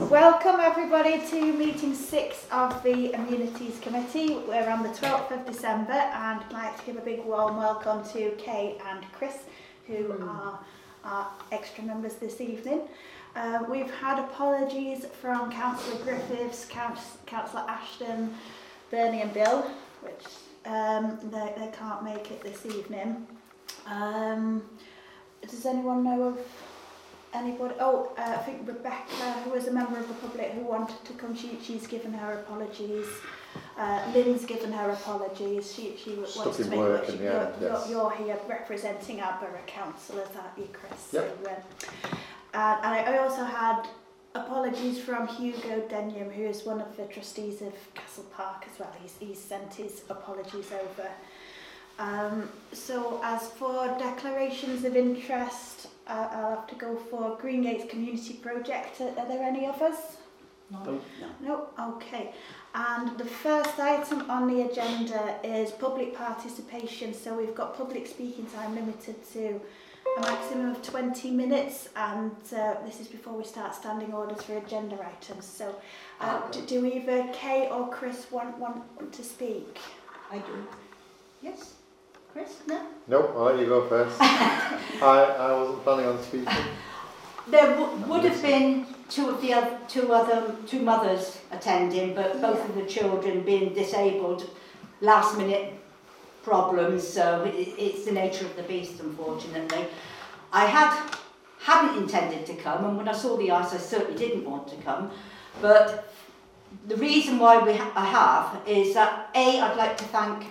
Welcome everybody to meeting six of the Amenities Committee. We're on the 12th of December and I'd like to give a big warm welcome to Kay and Chris who are our extra members this evening. Uh, we've had apologies from Councillor Griffiths, Council, Councillor Ashton, Bernie and Bill, which um, they, they can't make it this evening. Um, does anyone know of anybody? Oh, uh, I think Rebecca, who was a member of the public who wanted to come, she, she's given her apologies. Uh, Lynn's given her apologies. She, she Stuck wants to make work she- you're, yes. you're here representing our borough councillors, aren't you, Chris? Yep. So, um, uh, and I, I also had apologies from Hugo Denham, who is one of the trustees of Castle Park as well. He's, he's sent his apologies over. Um, so as for declarations of interest, uh, I'll have to go for Green Gates Community Project. Are, are there any others? No. No? Okay. And the first item on the agenda is public participation. So we've got public speaking time limited to a maximum of 20 minutes and uh, this is before we start standing orders for agenda items. So uh, do, do either Kay or Chris want, want, want to speak? I do. Yes? Chris? No? No, I'll let you go first. I, I wasn't planning on speaking. There w- would have been two of the other, two other, two mothers attending, but both of the children being disabled, last minute problems, so it, it's the nature of the beast, unfortunately. I had, hadn't intended to come, and when I saw the ice, I certainly didn't want to come, but the reason why we ha- I have is that A, I'd like to thank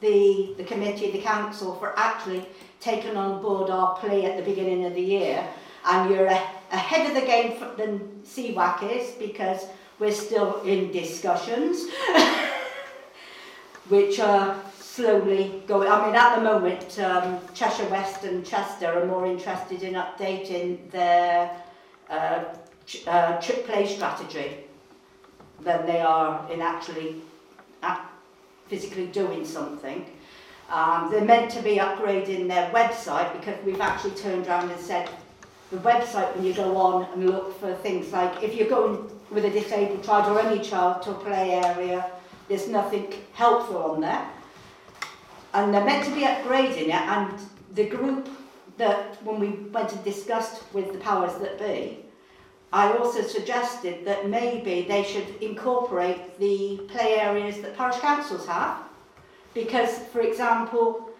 the, the committee, the council, for actually taking on board our plea at the beginning of the year. And you're a, ahead of the game f- than CWAC is because we're still in discussions, which are slowly going. I mean, at the moment, um, Cheshire West and Chester are more interested in updating their uh, ch- uh, ch- play strategy than they are in actually act- physically doing something. Um, they're meant to be upgrading their website because we've actually turned around and said the website when you go on and look for things like if you're going with a disabled child or any child to a play area, there's nothing helpful on there. And they're meant to be upgrading it and the group that when we went and discussed with the powers that be, I also suggested that maybe they should incorporate the play areas that parish councils have. Because, for example,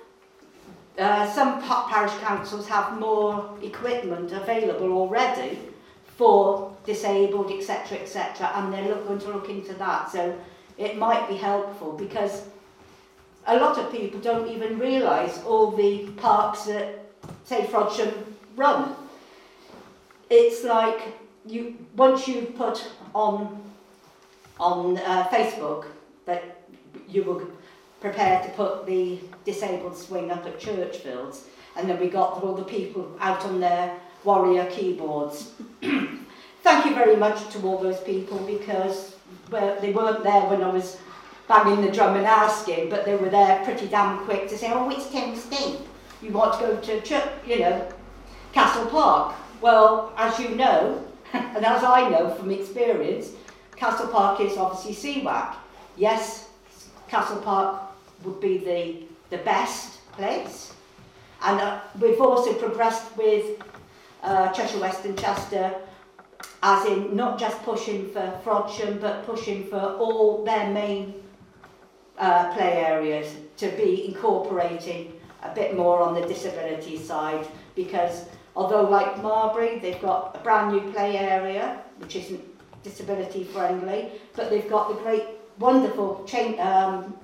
uh, some parish councils have more equipment available already for disabled, etc., etc., and they're look, going to look into that. So it might be helpful because a lot of people don't even realise all the parks that, say, Frodsham run. It's like you once you put on on uh, Facebook that you were prepared to put the disabled swing up at Churchfields, and then we got all the people out on their warrior keyboards. Thank you very much to all those people because well, they weren't there when I was banging the drum and asking, but they were there pretty damn quick to say, oh, it's Thames Steep. You want to go to, you know, Castle Park. Well, as you know, and as I know from experience, Castle Park is obviously CWAC. Yes, Castle Park would be the, the best place. And uh, we've also progressed with uh, Cheshire West and Chester, as in not just pushing for Frodsham, but pushing for all their main uh, play areas to be incorporating a bit more on the disability side because although like Marbury they've got a brand new play area which isn't disability friendly but they've got the great wonderful change um,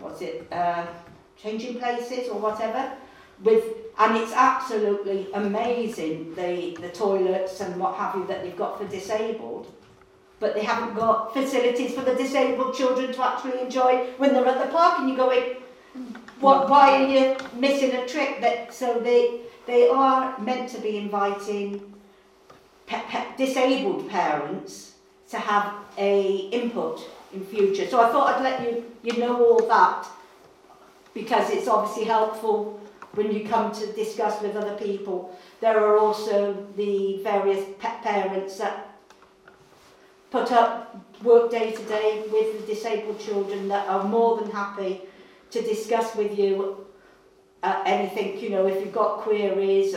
what's it uh, changing places or whatever with and it's absolutely amazing the the toilets and what have you that they've got for disabled. But they haven't got facilities for the disabled children to actually enjoy when they're at the park and you go in what why are you missing a trick that so they they are meant to be inviting pe- pe- disabled parents to have a input in future. So I thought I'd let you you know all that because it's obviously helpful when you come to discuss with other people. There are also the various pet parents that put up work day to day with the disabled children that are more than happy to discuss with you uh, anything, you know, if you've got queries,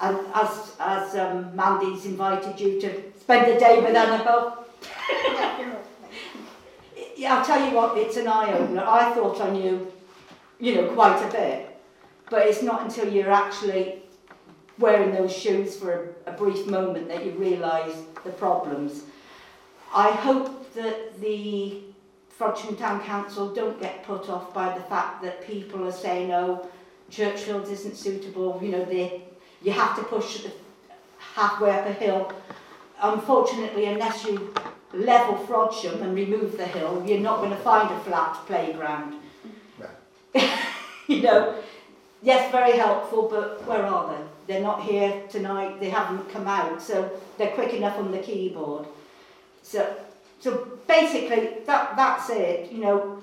and as, as um, Mandy's invited you to spend a day with Annabelle, yeah, I'll tell you what, it's an eye-opener. I thought I knew, you know, quite a bit, but it's not until you're actually wearing those shoes for a, a brief moment that you realise the problems. I hope that the Frodsham Town Council don't get put off by the fact that people are saying, oh, Churchfields isn't suitable, you know, they, you have to push the halfway up a hill. Unfortunately, unless you level Frodsham and remove the hill, you're not going to find a flat playground. you know, yes, very helpful, but where are they? They're not here tonight, they haven't come out, so they're quick enough on the keyboard. So, so basically, that, that's it, you know,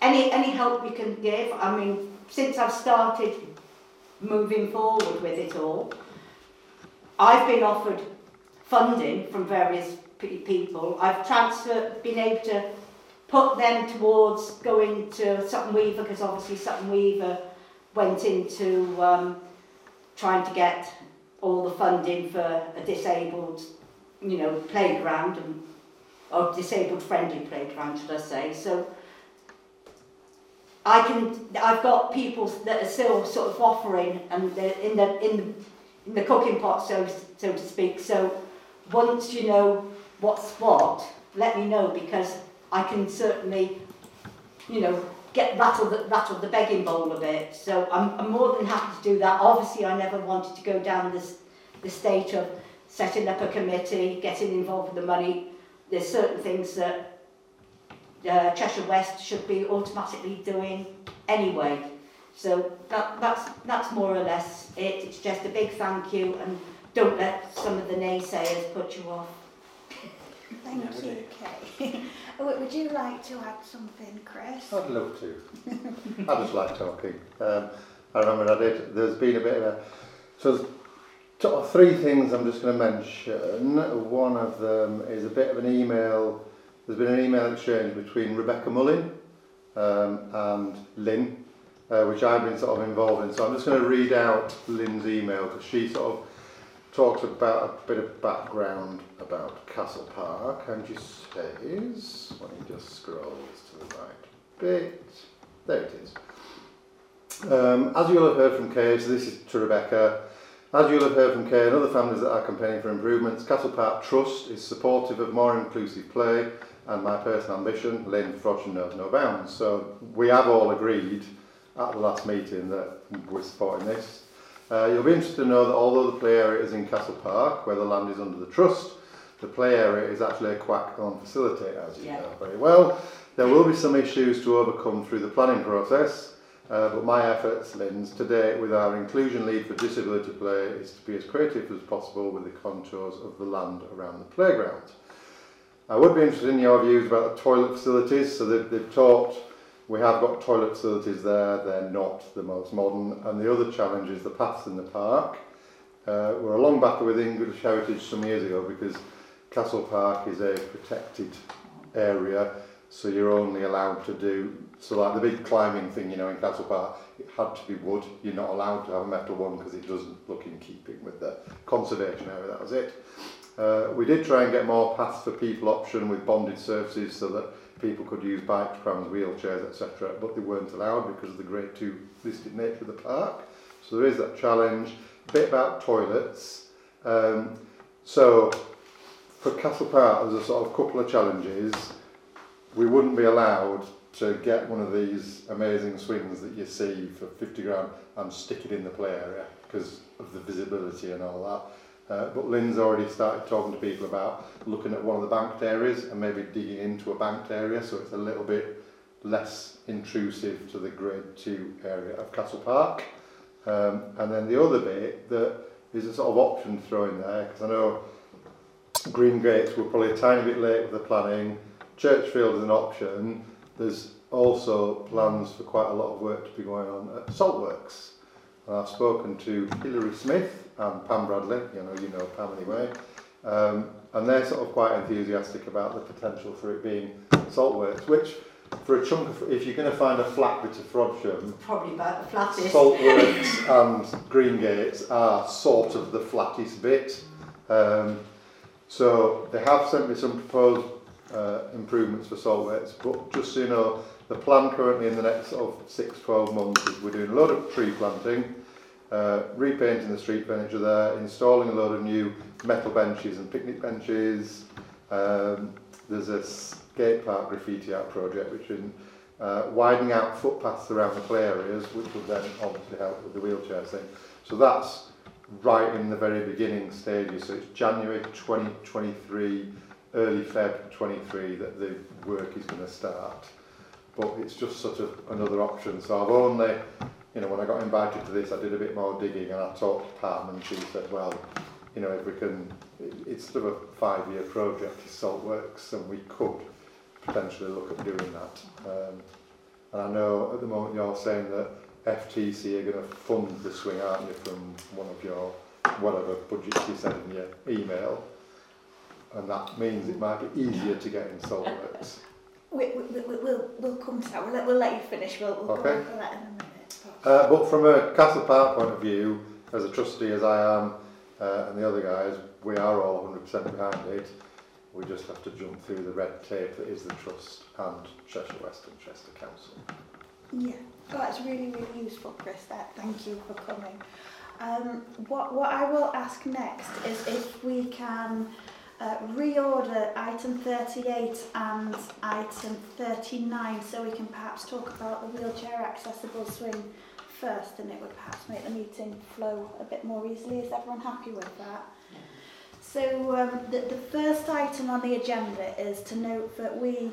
any, any help we can give, I mean, since I've started moving forward with it all, I've been offered funding from various people. I've transferred, been able to put them towards going to Sutton Weaver because obviously Sutton Weaver went into um, trying to get all the funding for a disabled, you know, playground and or disabled friendly playground, should I say. So I can, I've got people that are still sort of offering and in the in, in the cooking pot, so so to speak. So once you know what's what, let me know because I can certainly, you know, get rattle the, rattle the begging bowl a bit. So I'm, I'm more than happy to do that. Obviously, I never wanted to go down this the stage of setting up a committee, getting involved with the money. There's certain things that uh, Cheshire West should be automatically doing anyway. So that, that's, that's more or less it. It's just a big thank you and don't let some of the naysayers put you off. Thank Yeah, you, Kay. Oh, Would you like to add something, Chris? I'd love to. I just like talking. Um, I remember I did, there's been a bit of a, so there's of three things I'm just going to mention. One of them is a bit of an email, there's been an email exchange between Rebecca Mullin um, and Lynn, uh, which I've been sort of involved in. So I'm just going to read out Lynn's email because she sort of talks about a bit of background about Castle Park and she says, let me just scrolls to the right bit, there it is. Um, as you'll have heard from Kay, so this is to Rebecca, as you'll have heard from Kay and other families that are campaigning for improvements, Castle Park Trust is supportive of more inclusive play and my personal ambition, Lynn Frodsham knows no bounds. So we have all agreed at the last meeting that we're supporting this. Uh, you'll be interested to know that although the play area is in Castle Park, where the land is under the trust, the play area is actually a CWAC owned facility, as you Yeah. know very well. There will be some issues to overcome through the planning process, uh, but my efforts, Lynn's, today with our inclusion lead for disability play is to be as creative as possible with the contours of the land around the playground. I would be interested in your views about the toilet facilities. So they've, they've we have got toilet facilities there, they're not the most modern. And the other challenge is the paths in the park. Uh, we're a long battle with English Heritage some years ago because Castle Park is a protected area, so you're only allowed to do, so like the big climbing thing, you know, in Castle Park, it had to be wood. You're not allowed to have a metal one because it doesn't look in keeping with the conservation area, that was it. Uh, we did try and get more paths for people option with bonded surfaces so that people could use bikes, prams, wheelchairs, etc. But they weren't allowed because of the Grade 2 listed nature of the park. So there is that challenge. A bit about toilets. Um, so for Castle Park, there's a sort of couple of challenges. We wouldn't be allowed to get one of these amazing swings that you see for 50 grand and stick it in the play area because of the visibility and all that. Uh, but Lynn's already started talking to people about looking at one of the banked areas and maybe digging into a banked area so it's a little bit less intrusive to the grade 2 area of Castle Park. Um, and then the other bit that is a sort of option to throw in there because I know Green Gates were probably a tiny bit late with the planning. Churchfield is an option. There's also plans for quite a lot of work to be going on at Saltworks. And I've spoken to Hilary Smith and Pam Bradley, you know, you know Pam anyway, Um, and they're sort of quite enthusiastic about the potential for it being saltworks, which for a chunk of, if you're going to find a flat bit of Frodsham, Probably about the flattest. saltworks and Greengates are sort of the flattest bit. Um, so they have sent me some proposed uh, improvements for saltworks, but just so you know, the plan currently in the next sort of 6 12 months is we're doing a lot of tree planting, uh, repainting the street furniture there, installing a load of new metal benches and picnic benches. Um, there's a skate park graffiti art project which is uh, widening out footpaths around the play areas, which would then obviously help with the wheelchair thing. So that's right in the very beginning stages. So it's January 2023, early Feb 23 that the work is going to start. But it's just sort of another option. So I've only, you know, when I got invited to this, I did a bit more digging and I talked to Pam and she said, well, you know, if we can, it's sort of a five-year project, it's Saltworks, and we could potentially look at doing that. Um, and I know at the moment you're saying that FTC are going to fund the swing, aren't you, from one of your, whatever budgets you said in your email. And that means it might be easier to get in Saltworks. We, we, we, we'll, we'll come to that. We'll let, we'll let you finish. We'll, we'll Okay. go that in a minute. Uh, but from a Castle Park point of view, as a trustee as I am, uh, and the other guys, we are all 100% behind it. We just have to jump through the red tape that is the trust and Cheshire West and Chester Council. Yeah, oh, that's really, really useful, Chris. That, thank you for coming. Um, what, what I will ask next is if we can uh, reorder item 38 and item 39 so we can perhaps talk about the wheelchair accessible swing first and it would perhaps make the meeting flow a bit more easily. Is everyone happy with that? So um, the, the first item on the agenda is to note that we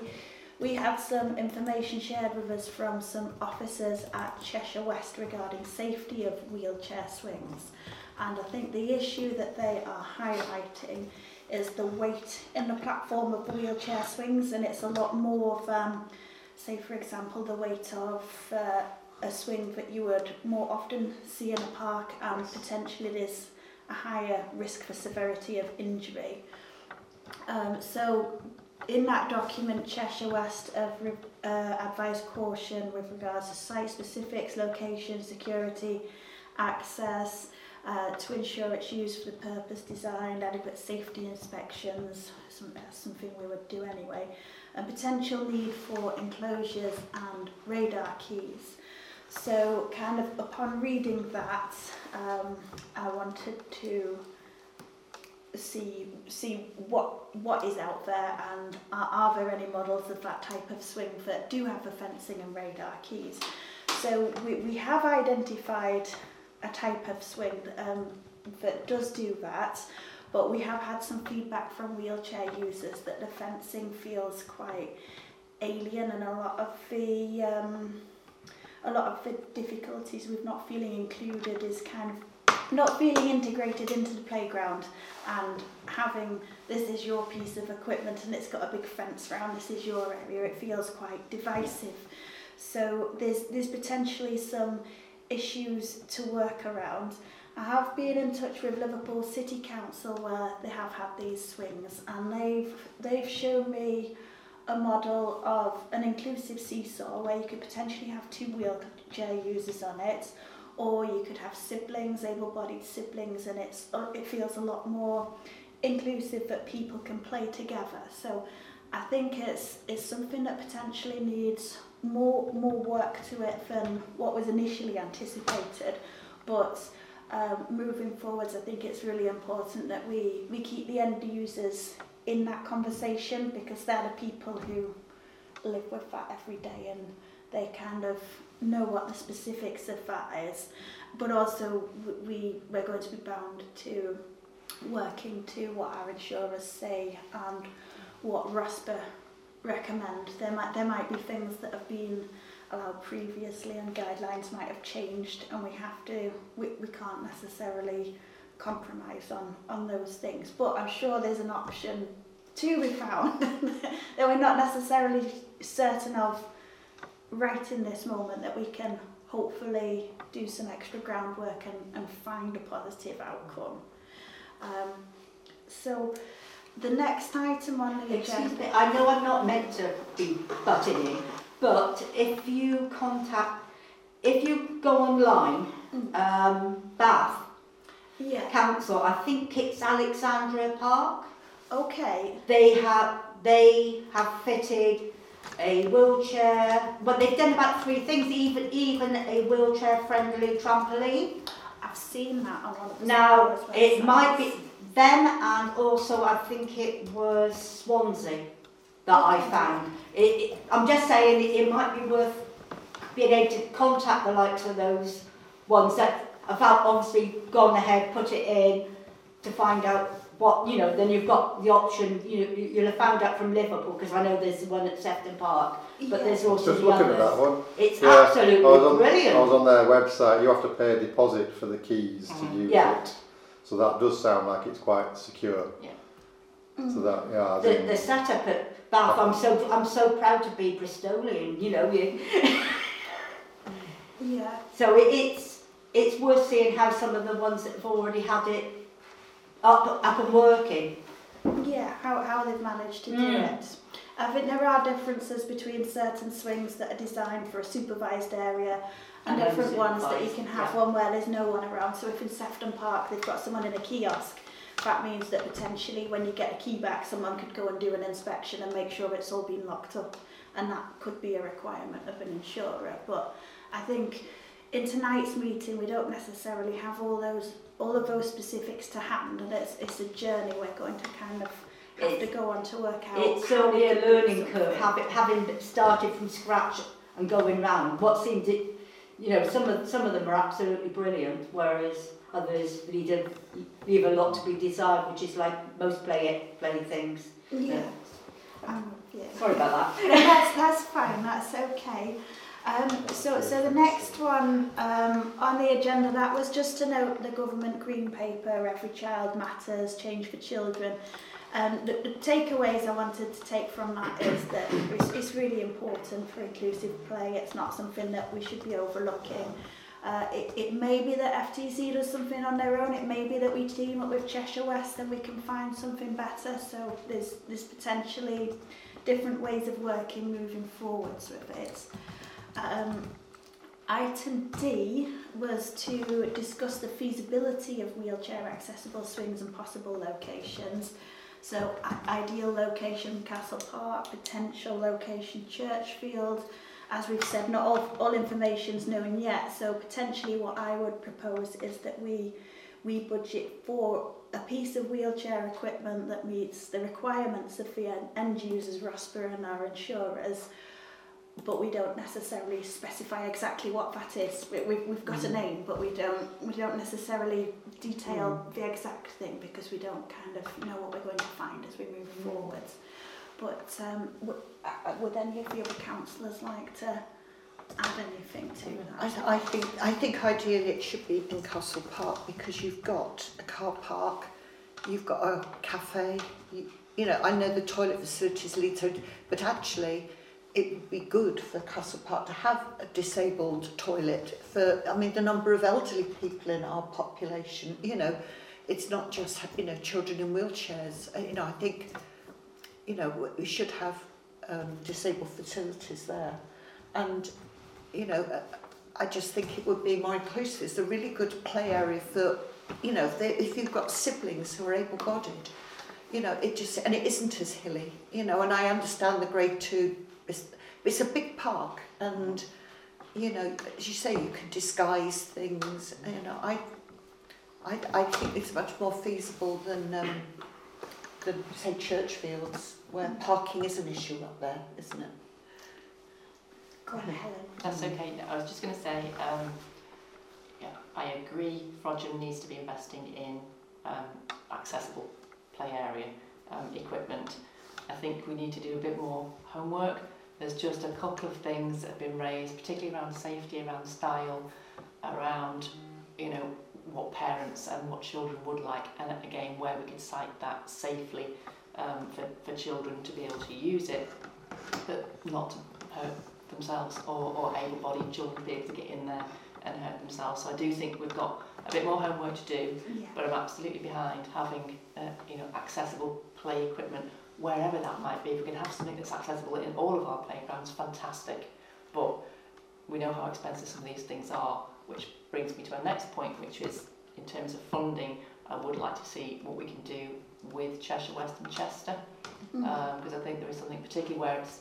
we had some information shared with us from some officers at Cheshire West regarding safety of wheelchair swings. And I think the issue that they are highlighting is the weight in the platform of the wheelchair swings and it's a lot more than, say for example, the weight of uh, a swing that you would more often see in a park and potentially it is a higher risk for severity of injury. Um, so in that document, Cheshire West have uh, advised caution with regards to site specifics, location, security, access, uh, to ensure it's used for the purpose designed, adequate safety inspections, some, that's something we would do anyway, and potential need for enclosures and radar keys. So kind of upon reading that, um, I wanted to see see what what is out there and are, are there any models of that type of swing that do have the fencing and radar keys. So we, we have identified a type of swing um, that does do that, but we have had some feedback from wheelchair users that the fencing feels quite alien and a lot of the um, a lot of the difficulties with not feeling included is kind of not feeling integrated into the playground. And having this is your piece of equipment and it's got a big fence around this is your area it feels quite divisive. So there's there's potentially some issues to work around. I have been in touch with Liverpool City Council where they have had these swings and they've they've shown me a model of an inclusive seesaw where you could potentially have two wheelchair users on it or you could have siblings, able-bodied siblings, and it's uh, it feels a lot more inclusive that people can play together. So I think it's it's something that potentially needs more more work to it than what was initially anticipated, but. Um, moving forwards, I think it's really important that we, we keep the end users in that conversation because they're the people who live with that every day and they kind of know what the specifics of that is, but also we we're going to be bound to working to what our insurers say and what RoSPA recommend. There might there might be things that have been allowed previously and guidelines might have changed and we have to we, we can't necessarily compromise on on those things but I'm sure there's an option to be found that we're not necessarily certain of right in this moment that we can hopefully do some extra groundwork and, and find a positive outcome. Um, so the next item on the Excuse agenda. me, I know I'm not meant to be butting in, but if you contact, if you go online, Mm. um, Bath Yeah. Council, I think it's Alexandra Park, Okay. they have, they have fitted a wheelchair, well they've done about three things, even, even a wheelchair friendly trampoline. I've seen that on one of the Now, it might be them and also I think it was Swansea that I found. It, it, I'm just saying it, it might be worth being able to contact the likes of those ones that have obviously gone ahead, put it in to find out what, you know, then you've got the option, you know, you- you'll have found out from Liverpool because I know there's the one at Sefton Park, but Yeah. there's also Just the looking others. at that one. It's Yeah, absolutely I was on, brilliant. I was on their website. You have to pay a deposit for the keys to Mhm. use Yeah. it. So that does sound like it's quite secure. Mm. So that yeah, I the, think- the setup at Bath, I'm so I'm so proud to be Bristolian, you know. You, Yeah. so it, it's it's worth seeing how some of the ones that have already had it up up and working. Yeah, how, how they've managed to do Mm. it. I think there are differences between certain swings that are designed for a supervised area and, And different ones that you can have yeah. one where there's no one around. So if in Sefton Park they've got someone in a kiosk, that means that potentially when you get a key back, someone could go and do an inspection and make sure it's all been locked up. And that could be a requirement of an insurer. But I think in tonight's meeting we don't necessarily have all those all of those specifics to hand and it's, it's a journey we're going to kind of have to go on to work out. It's how certainly we a learning curve, having having started from scratch and going round. What seemed it, you know, some of some of them are absolutely brilliant, whereas others leave a, leave a lot to be desired, which is like most play it play things. Yeah. Um, yeah. Sorry about that. That's, that's fine, that's okay. Um, so, so the next one um, on the agenda, that was just to note the government green paper, Every Child Matters, Change for Children. Um, the, the takeaways I wanted to take from that is that it's, it's really important for inclusive play. It's not something that we should be overlooking. Uh, it, it may be that FTC does something on their own. It may be that we team up with Cheshire West and we can find something better. So there's, there's potentially different ways of working moving forwards with it. Um, item D was to discuss the feasibility of wheelchair accessible swings and possible locations. So ideal location Castle Park, potential location Churchfield. As we've said, not all, all information's known yet, so potentially what I would propose is that we we budget for a piece of wheelchair equipment that meets the requirements of the end users, ROSPA and our insurers, but we don't necessarily specify exactly what that is. We, we've, we've got a name, but we don't we don't necessarily detail the exact thing because we don't kind of know what we're going to find as we move forwards. But um, w- uh, would any of the other councillors like to add anything to that? I, I think I think ideally it should be in Castle Park because you've got a car park, you've got a cafe. You, you know, I know the toilet facilities lead to, but actually, it would be good for Castle Park to have a disabled toilet for. I mean, the number of elderly people in our population. You know, it's not just you know children in wheelchairs. Uh, You know, I think, you know, we should have um, disabled facilities there, and you know, uh, I just think it would be more inclusive. It's a really good play area for, you know, if, they, if you've got siblings who are able-bodied, you know, it just, and it isn't as hilly, you know, and I understand the grade two, it's, it's a big park and, you know, as you say, you can disguise things, you know, I, I, I think it's much more feasible than, um, than say Churchfields, where parking is an issue up there, isn't it? Go on, Helen. That's okay. I was just going to say, um, yeah, I agree. Frodsham needs to be investing in um, accessible play area um, equipment. I think we need to do a bit more homework. There's just a couple of things that have been raised, particularly around safety, around style, around you know what parents and what children would like, and again where we could site that safely um, for, for children to be able to use it, but not to hurt themselves or, or able-bodied children to be able to get in there and hurt themselves. So I do think we've got a bit more homework to do, Yeah. but I'm absolutely behind having uh, you know accessible play equipment wherever that might be. If we can have something that's accessible in all of our playgrounds, fantastic. But we know how expensive some of these things are, which brings me to our next point, which is in terms of funding, I would like to see what we can do with Cheshire West and Chester, Mm. because I think there is something particularly where it's,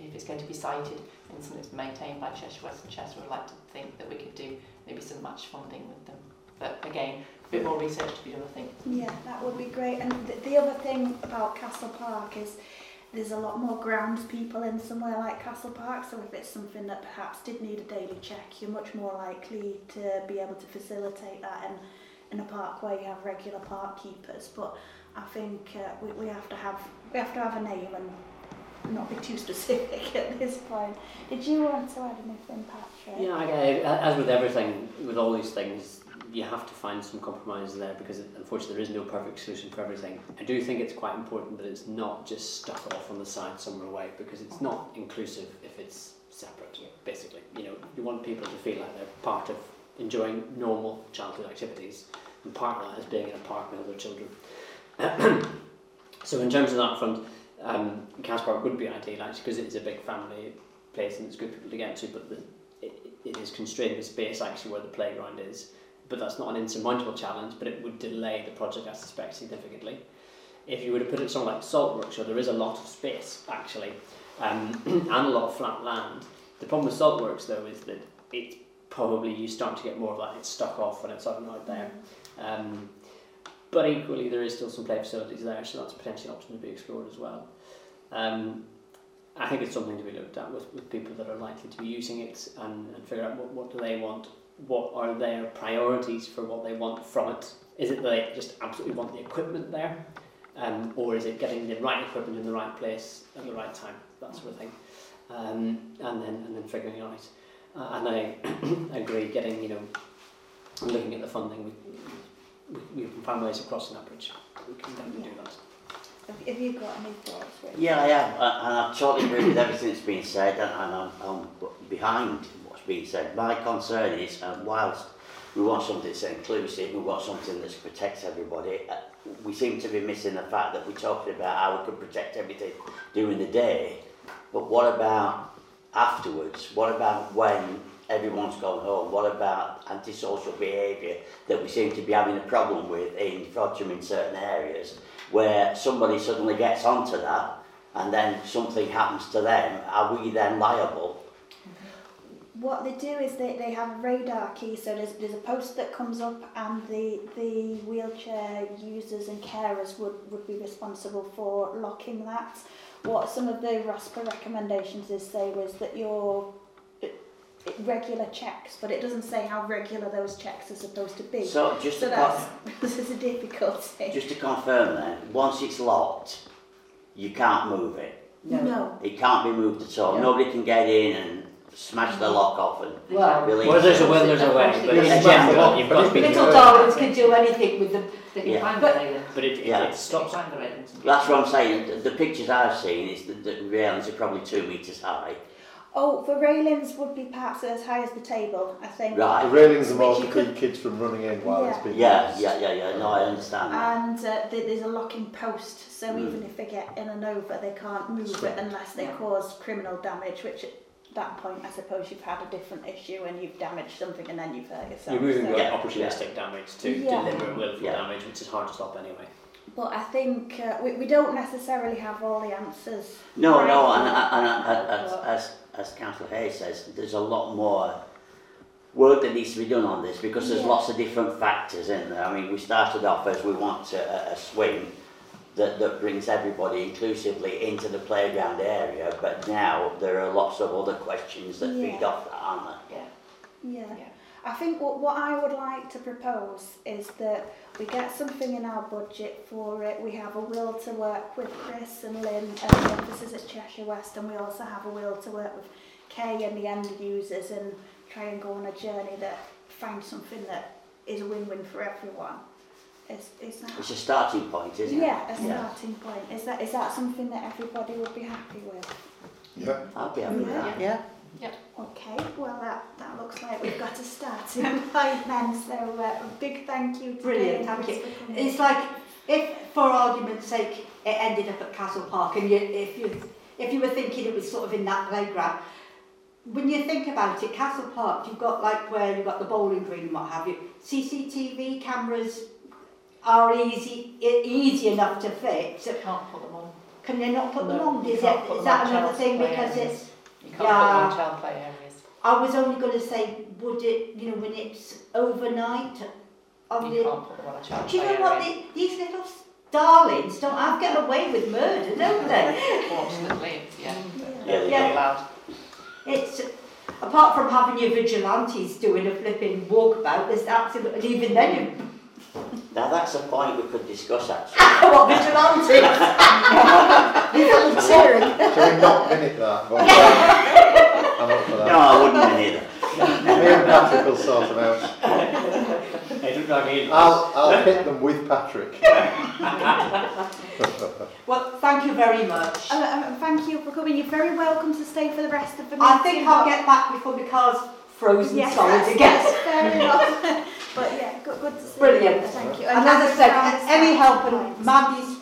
if it's going to be sited and something that's maintained by Cheshire West and Chester, I'd like to think that we could do maybe some match funding with them. But again, a bit more research to be done, I think. Yeah, that would be great. And the, the other thing about Castle Park is there's a lot more grounds people in somewhere like Castle Park. So if it's something that perhaps did need a daily check, you're much more likely to be able to facilitate that in, in a park where you have regular park keepers. But I think uh, we, we have to have we have to have a name and not be too specific at this point. Did you want to add anything, Patrick? Yeah, I, I, as with everything, with all these things, you have to find some compromise there because unfortunately there is no perfect solution for everything. I do think it's quite important that it's not just stuck off on the side somewhere away because it's not inclusive if it's separate, basically. You know, you want people to feel like they're part of enjoying normal childhood activities and part of that is being in a park with other children. so in terms of that front, um, Cas Park would be ideal actually because it's a big family place and it's good people to get to, but the, it, it is constrained with space actually where the playground is. But that's not an insurmountable challenge, but it would delay the project, I suspect, significantly. If you were to put it somewhere like Saltworks, where there is a lot of space actually, um, and a lot of flat land, the problem with Saltworks though is that it's probably you start to get more of that, it's stuck off when it's out and out there. Um, but equally, there is still some play facilities there, so that's potentially an option to be explored as well. Um, I think it's something to be looked at with, with people that are likely to be using it and, and figure out what, what do they want, what are their priorities for what they want from it. Is it that they just absolutely want the equipment there, um, or is it getting the right equipment in the right place at the right time, that sort of thing, um, and then and then figuring it out. Uh, and I agree, getting you know, looking at the funding, we, we, we can find ways of crossing that bridge. We can definitely do that. Have, have you got any thoughts? Rich? Yeah, I am, uh, and I totally agree with everything that's been said, and, and I'm, I'm behind been said. My concern is, uh, whilst we want something that's inclusive, we want something that protects everybody, uh, we seem to be missing the fact that we're talking about how we can protect everything during the day, but what about afterwards? What about when everyone's gone home? What about antisocial behaviour that we seem to be having a problem with in Frodsham in certain areas? where somebody suddenly gets onto that and then something happens to them, are we then liable? What they do is they, they have a radar key, so there's, there's a post that comes up and the, the wheelchair users and carers would, would be responsible for locking that. What some of the RoSPA recommendations is say was that your it, it, regular checks, but it doesn't say how regular those checks are supposed to be. So just So to, that's, con- this is a difficulty. just to confirm then, once it's locked, you can't move it. no. It can't be moved at all. No. Nobody can get in and smash the lock off and Well, release Well, there's a it. will, there's a way, but in Yes. general, you've got to be. Little Darwins can do anything with the They can Yeah. climb But- railings. But it, it, Yeah. it They stops. climb the. That's what I'm saying. The, the pictures I've seen is that the railings are probably two metres high. Oh, the railings would be perhaps as high as the table, I think. The Right. railings are more Which to you keep kids from running in while it's Yeah. being Yeah, used. yeah, yeah, yeah. No, I understand that. And uh, th- there's a locking post, so Mm. even if they get in and over, they can't move it unless they Yeah. cause criminal damage, which at that point, I suppose you've had a different issue and you've damaged something and then you've hurt yourself. You're moving so- from Yeah. opportunistic damage to Yeah. deliberate willful Yeah. damage, which is hard to stop anyway. But I think uh, we, we don't necessarily have all the answers. No, right no, and, and, and, and but- as, as Councillor Hayes says, there's a lot more work that needs to be done on this because there's Yeah. lots of different factors in there. I mean, we started off as we want a, a swing that, that brings everybody inclusively into the playground area, but now there are lots of other questions that feed off that, aren't there? Yeah. Yeah. I think what, what I would like to propose is that we get something in our budget for it. We have a will to work with Chris and Lynn at the offices at Cheshire West, and we also have a will to work with Kay and the end users and try and go on a journey that finds something that is a win-win for everyone. Is, is that? It's a starting point, isn't it? Yeah, a starting point. Is that is that something that everybody would be happy with? Yeah. I'll be happy with that. Yeah. Okay, well that, that looks like we've got a starting point then, so uh, a big thank you to Brilliant, Kay thank you. for coming. It's like if, for argument's sake, it ended up at Castle Park, and you, if you if you were thinking it was sort of in that playground, when you think about it, Castle Park, you've got like where you've got the bowling green and what have you. CCTV cameras are easy easy enough to fit. You can't put them on. Can you not put them on? Is, can't it, put is them on that another thing because areas. it's You can't put them Yeah. on child play areas. I was only going to say, would it, you know, when it's overnight on You the can't put them on a child Do you play know what? area. The, these little darlings don't have get away with murder, don't they? Fortunately, it's, yeah, Yeah, Yeah. allowed. It's apart from having your vigilantes doing a flipping walkabout, there's absolutely and even then you Now that's a point we could discuss actually. what vigilantes? These little cheering. Shall we not minute that? I'm up for No. I wouldn't either. Me and Patrick will sort them out. Hey, don't drag. I'll, I'll hit them with Patrick. Well, thank you very much. Uh, um, thank you for coming. You're very welcome to stay for the rest of the meeting. I think I'll get back before the car's frozen Yes, solid that's, again. that's fair enough. but yeah, good, good to see Brilliant. you. Thank you. And as I said, for the any help starting and point. Maggie's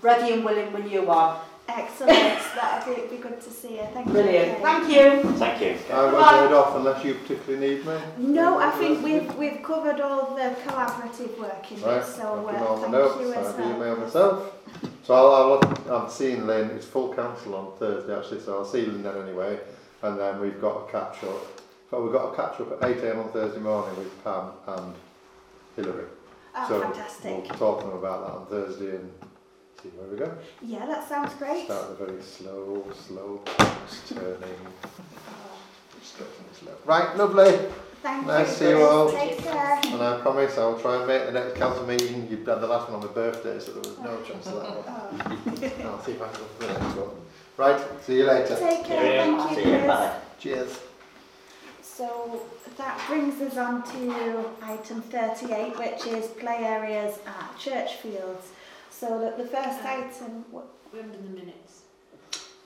ready and willing when you are. Excellent. That'd be, be good to see you. Thank Brilliant. you. Kay. Thank you. Thank you. I will Bye. go off unless you particularly need me. No, I think we've we've covered all the collaborative work in Right, it, so I've done uh, all the thank notes, you as I've well. emailed myself. So I'll, I'll, I'm seeing Lynn, it's full council on Thursday actually, so I'll see Lynn then anyway. And then we've got a catch up. But we've got a catch up at 8am on Thursday morning with Pam and Hilary. Oh, so fantastic. we'll talk to them about that on Thursday and see where we go. Yeah, that sounds great. Start with a very slow, slow turning. Slow. Right, lovely. Thank Nice you. to see you all. Take care. And I promise I'll try and make the next council meeting. You've done the last one on my birthday, so there was no oh. chance of that one. Oh. I'll see if I can go for the next one. Right, see you later. Take care. Yeah. Thank you. See you. Bye. Cheers. So that brings us on to item 38, which is play areas at church fields. So the, the first item, what, We haven't done the minutes.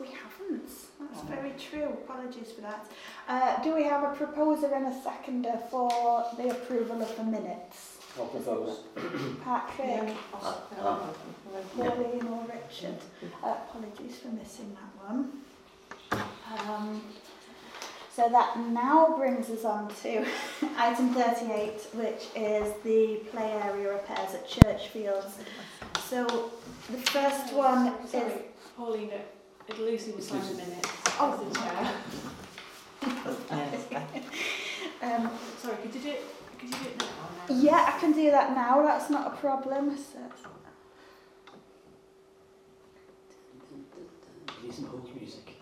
we haven't. That's very true. Apologies for that. Uh, do we have a proposer and a seconder for the approval of the minutes? I'll propose. Patrick, Uh, Pauline or Richard? Uh, apologies for missing that one. Um, so that now brings us on to item 38, which is the play area repairs at church fields. So the first one is Sorry, Pauline, uh, Lucy will sign the minutes Oh. as the chair. um, Sorry, could you do it, could you do it now? or no? yeah, I can do that now. That's not a problem. So, Need some hold music.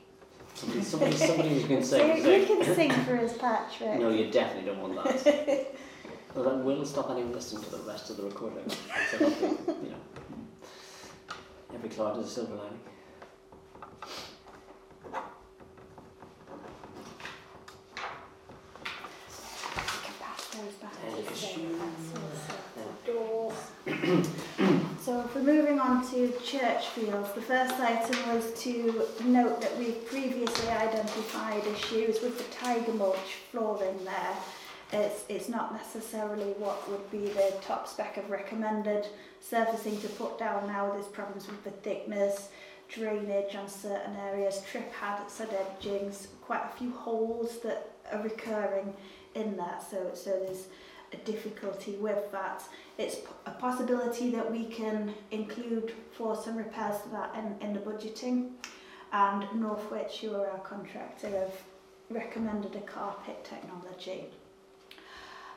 Somebody, somebody, somebody who can so sing. you can sing for us, Patrick. No, you definitely don't want that. well, that will stop anyone listening to the rest of the recording. So you know, every cloud has a silver lining. can pass those back Thank to you. Sarah, that's door. So if we're moving on to church fields, the first item was to note that we've previously identified issues with the tiger mulch flooring there. It's, it's not necessarily what would be the top spec of recommended surfacing to put down now. There's problems with the thickness, drainage on certain areas, trip hazards at edgings, quite a few holes that are recurring in that. So, so there's a difficulty with that. It's a possibility that we can include for some repairs to that in, in the budgeting. And Northwich, who are our contractor, have recommended a carpet technology.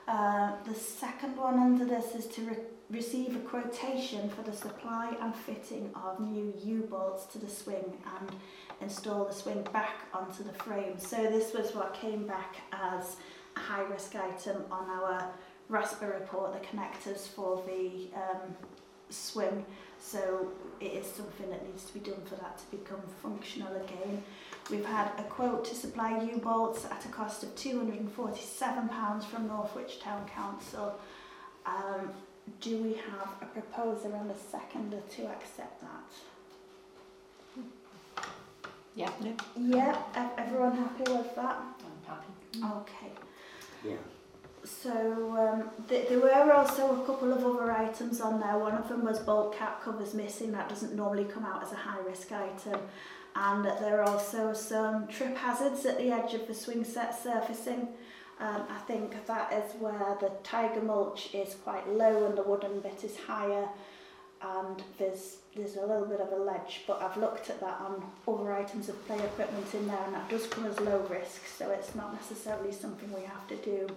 Uh, the second one under this is to re- receive a quotation for the supply and fitting of new U-bolts to the swing and install the swing back onto the frame. So this was what came back as a high risk item on our RoSPA report, the connectors for the um, swing. So it is something that needs to be done for that to become functional again. We've had a quote to supply U-bolts at a cost of £247 from Northwich Town Council. Um, do we have a proposer and a seconder to accept that? Yeah. Yeah, have, have Everyone happy with that? I'm happy. Okay. Yeah. So um, th- there were also a couple of other items on there. One of them was bulk cap covers missing. That doesn't normally come out as a high risk item. And there are also some trip hazards at the edge of the swing set surfacing. Um, I think that is where the tiger mulch is quite low and the wooden bit is higher. And there's there's a little bit of a ledge, but I've looked at that on other items of play equipment in there, and that does come as low risk, so it's not necessarily something we have to do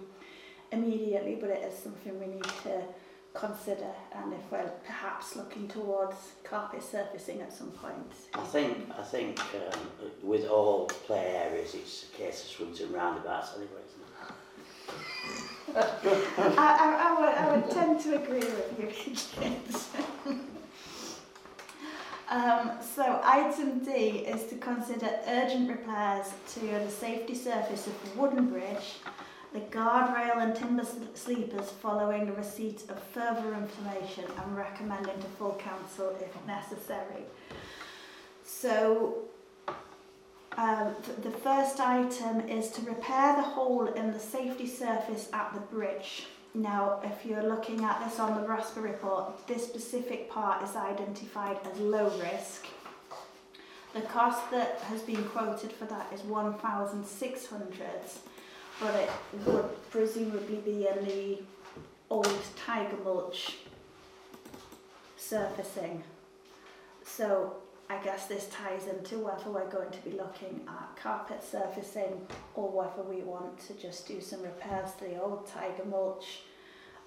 immediately, but it is something we need to consider and if we're perhaps looking towards carpet surfacing at some point. I think I think um, with all play areas, it's a case of swings and roundabouts anyway, isn't it? I, I, I, would, I would tend to agree with you, kids. um, so item D is to consider urgent repairs to the safety surface of the wooden bridge the guardrail and timber sleepers following the receipt of further information and recommending to full council if necessary. So um, th the first item is to repair the hole in the safety surface at the bridge. Now, if you're looking at this on the RoSPA report, this specific part is identified as low risk. The cost that has been quoted for that is 1,600 but it would presumably be in the old tiger mulch surfacing. So I guess this ties into whether we're going to be looking at carpet surfacing or whether we want to just do some repairs to the old tiger mulch.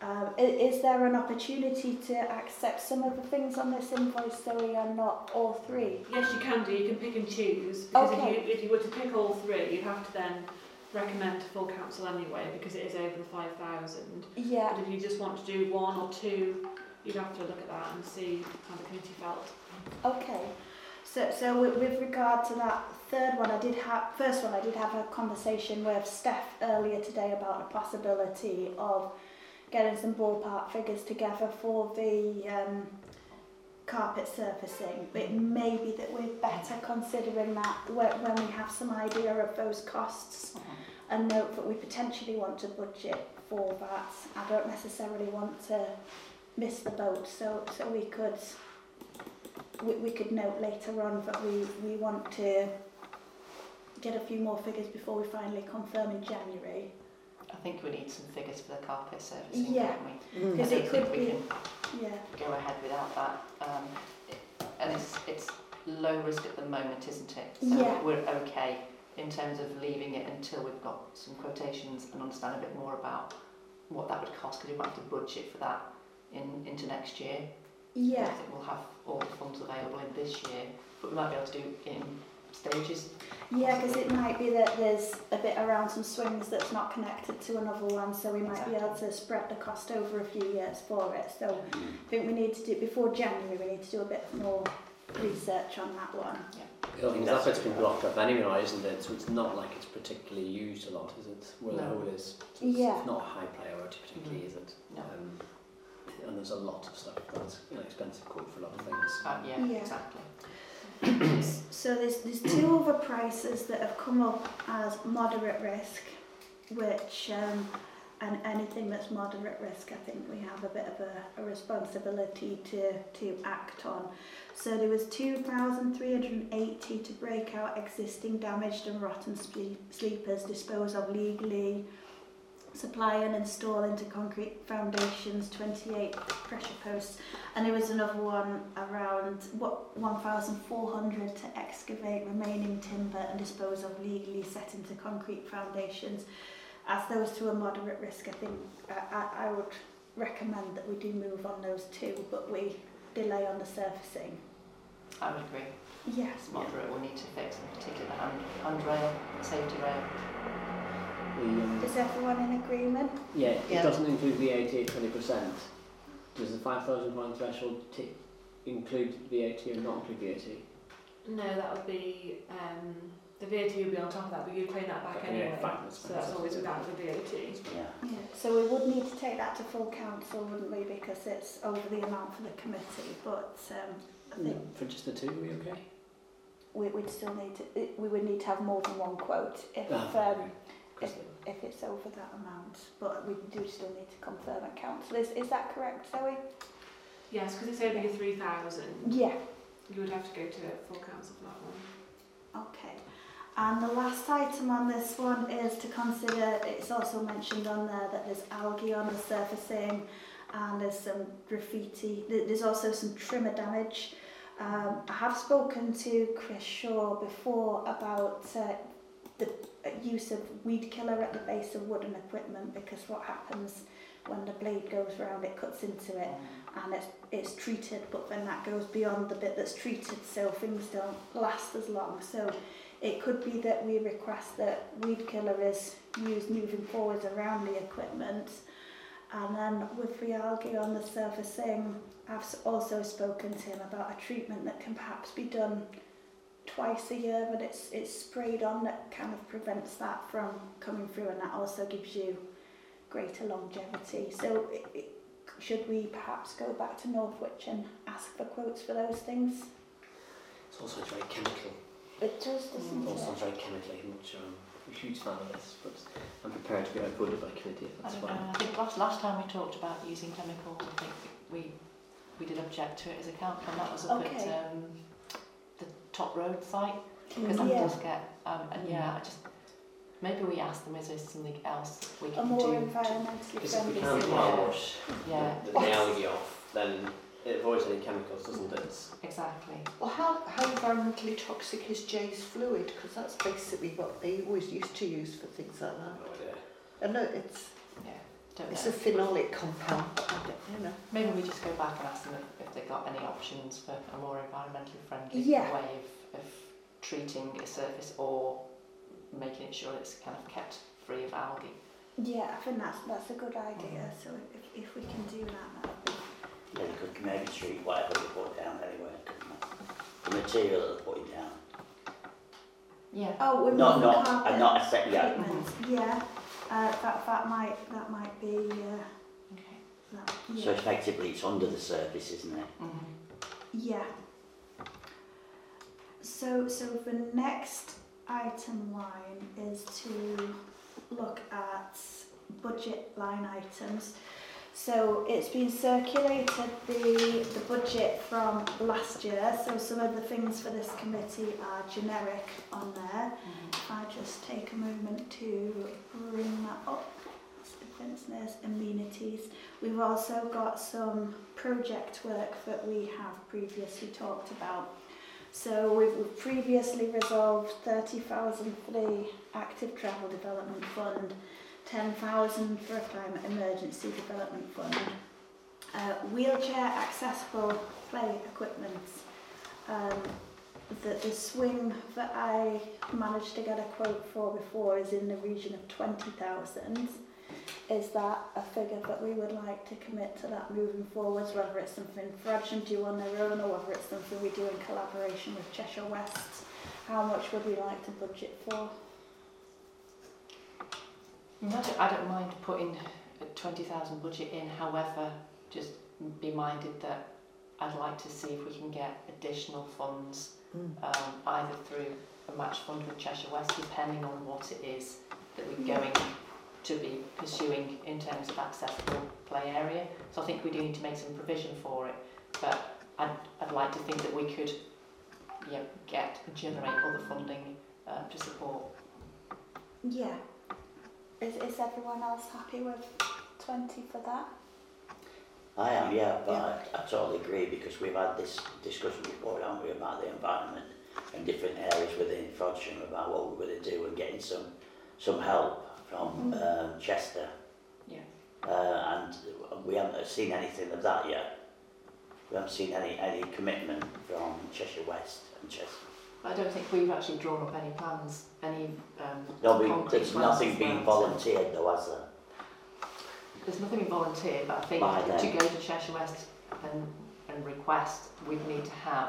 Um, is, is there an opportunity to accept some of the things on this invoice so we are not all three? Yes, you can do. You can pick and choose. Because Okay. if, you, if you were to pick all three, you'd have to then recommend to full council anyway because it is over the 5,000. Yeah. But if you just want to do one or two, you'd have to look at that and see how the committee felt. Okay. So, so with, with regard to that third one, I did have first one. I did have a conversation with Steph earlier today about the possibility of getting some ballpark figures together for the um, carpet surfacing. It may be that we're better considering that when, when we have some idea of those costs and note that we potentially want to budget for that. I don't necessarily want to miss the boat, so so we could we, we could note later on that we, we want to get a few more figures before we finally confirm in January. I think we need some figures for the carpet surfacing, Yeah. don't we? Mm. Because I it could think we be, can yeah, go ahead without that. Um, it, and it's, it's low risk at the moment, isn't it? So Yeah. we're okay in terms of leaving it until we've got some quotations and understand a bit more about what that would cost, because we might have to budget for that in into next year. Yeah. don't think we'll have all the funds available in this year, but we might be able to do it in stages. Yeah, because it might be that there's a bit around some swings that's not connected to another one, so we might be able to spread the cost over a few years for it. So mm. I think we need to do, it before January, we need to do a bit more research on that one. The other thing is that bit's been blocked up anyway, isn't it? So it's not like it's particularly used a lot, is it? Where the No. hole is. So it's, Yeah. it's not a high priority particularly, is it? No. Um, and there's a lot of stuff that's an expensive quote for a lot of things. Uh, yeah, Yeah. exactly. So there's, there's two other prices that have come up as moderate risk, which, um, and anything that's moderate risk, I think we have a bit of a, a responsibility to, to act on. So there was 2,380 to break out existing damaged and rotten sleepers, dispose of legally, supply and install into concrete foundations, 28 pressure posts, and there was another one around what 1,400 to excavate remaining timber and dispose of legally set into concrete foundations. As those two are moderate risk, I think I, I, I would recommend that we do move on those two, but we delay on the surfacing. I would agree. Yes. It's moderate, we'll need to fix in particular the hand, handrail, safety rail. The, um, Is everyone in agreement? yeah, it Yeah. doesn't include VAT at 20%. Does the £5,000 threshold t- include VAT or not include VAT? No, that would be, um, the VAT would be on top of that, but you'd claim that back Okay, yeah, anyway. fine, so that's always without the VAT. Yeah. Yeah. So we would need to take that to full council, wouldn't we? Because it's over the amount for the committee. But um, I think No, for just the two, are we okay? we, we'd still need to, we would need to have more than one quote if, Ah, um, Because if it's over that amount. But we do still need to confirm at council. Is, is that correct, Zoe? Yes, because it's over your 3,000. Yeah. You would have to go to full council for that one. Okay. And the last item on this one is to consider, it's also mentioned on there that there's algae on the surfacing and there's some graffiti. There's also some trimmer damage. Um, I have spoken to Chris Shaw before about uh, the uh, use of weed killer at the base of wooden equipment because what happens when the blade goes round, it cuts into it and it's, it's treated, but then that goes beyond the bit that's treated, so things don't last as long. So it could be that we request that weed killer is used moving forward around the equipment. And then with the on the surfacing, I've also spoken to him about a treatment that can perhaps be done twice a year, but it's, it's sprayed on that kind of prevents that from coming through and that also gives you greater longevity. So it, it, should we perhaps go back to Northwich and ask for quotes for those things? it's also very chemical. It does, doesn't It all it? sounds very chemically. I'm not sure I'm a huge fan of this, but I'm prepared to be outvoted by committee if I that's don't know. fine. I think last, last time we talked about using chemicals, I think we we did object to it as a council, and that was up Okay. at um, the top road site because that Yeah. does get um, and yeah, I just maybe we ask them is there something else we A can more do? environmentally Because if we friendly can Yeah. power wash Yeah, the, the algae off, then it avoids any chemicals, doesn't it? exactly. Well, how, how environmentally toxic is Jeyes Fluid? Because that's basically what they always used to use for things like that. No idea. I know it's Yeah, don't it's know. a phenolic compound, but I don't, you know. Maybe we just go back and ask them if, if they've got any options for a more environmentally friendly Yeah. way of, of treating a surface or making it sure it's kind of kept free of algae. Yeah, I think that's that's a good idea. Mm. So if, if we can do that, that would be Yeah, you could maybe treat whatever they put down anyway, couldn't they? The material that they're putting down. Yeah. Oh, we're Not, moving not, carpet and not a set, yeah. treatment. Yeah, uh, that that might that might be uh, Okay. that, So yeah. effectively it's under the surface, isn't it? Mm-hmm. yeah. So so the next item line is to look at budget line items. So it's been circulated the the budget from last year. So some of the things for this committee are generic on there. If I just take a moment to bring that up. There's amenities. We've also got some project work that we have previously talked about. So we've previously resolved 30,000 for the Active Travel Development Fund, 10,000 for a Climate Emergency Development Fund, uh, wheelchair accessible play equipment, um, the, the swing that I managed to get a quote for before is in the region of 20,000. Is that a figure that we would like to commit to that moving forwards, whether it's something Frodsham do on their own or whether it's something we do in collaboration with Cheshire West? How much would we like to budget for? I don't, I don't mind putting a 20,000 budget in, however, just be minded that I'd like to see if we can get additional funds Mm. um, either through a match fund with Cheshire West, depending on what it is that we're going to be pursuing in terms of accessible play area. So I think we do need to make some provision for it, but I'd, I'd like to think that we could yeah, get generate other funding uh, to support. Yeah. Is, is everyone else happy with 20 for that? I am, yeah, but I, I totally agree because we've had this discussion before, haven't we, about the environment and different areas within Frodsham about what we're going to do and getting some some help from Mm. um, Chester. Yeah. Uh, and we haven't seen anything of that yet. We haven't seen any, any commitment from Cheshire West and Chester. I don't think we've actually drawn up any plans, any um, No, we, concrete there's plans nothing as being well, so- volunteered though, has there? There's nothing in volunteer, but I think By to go to Cheshire West and, and request, we'd need to have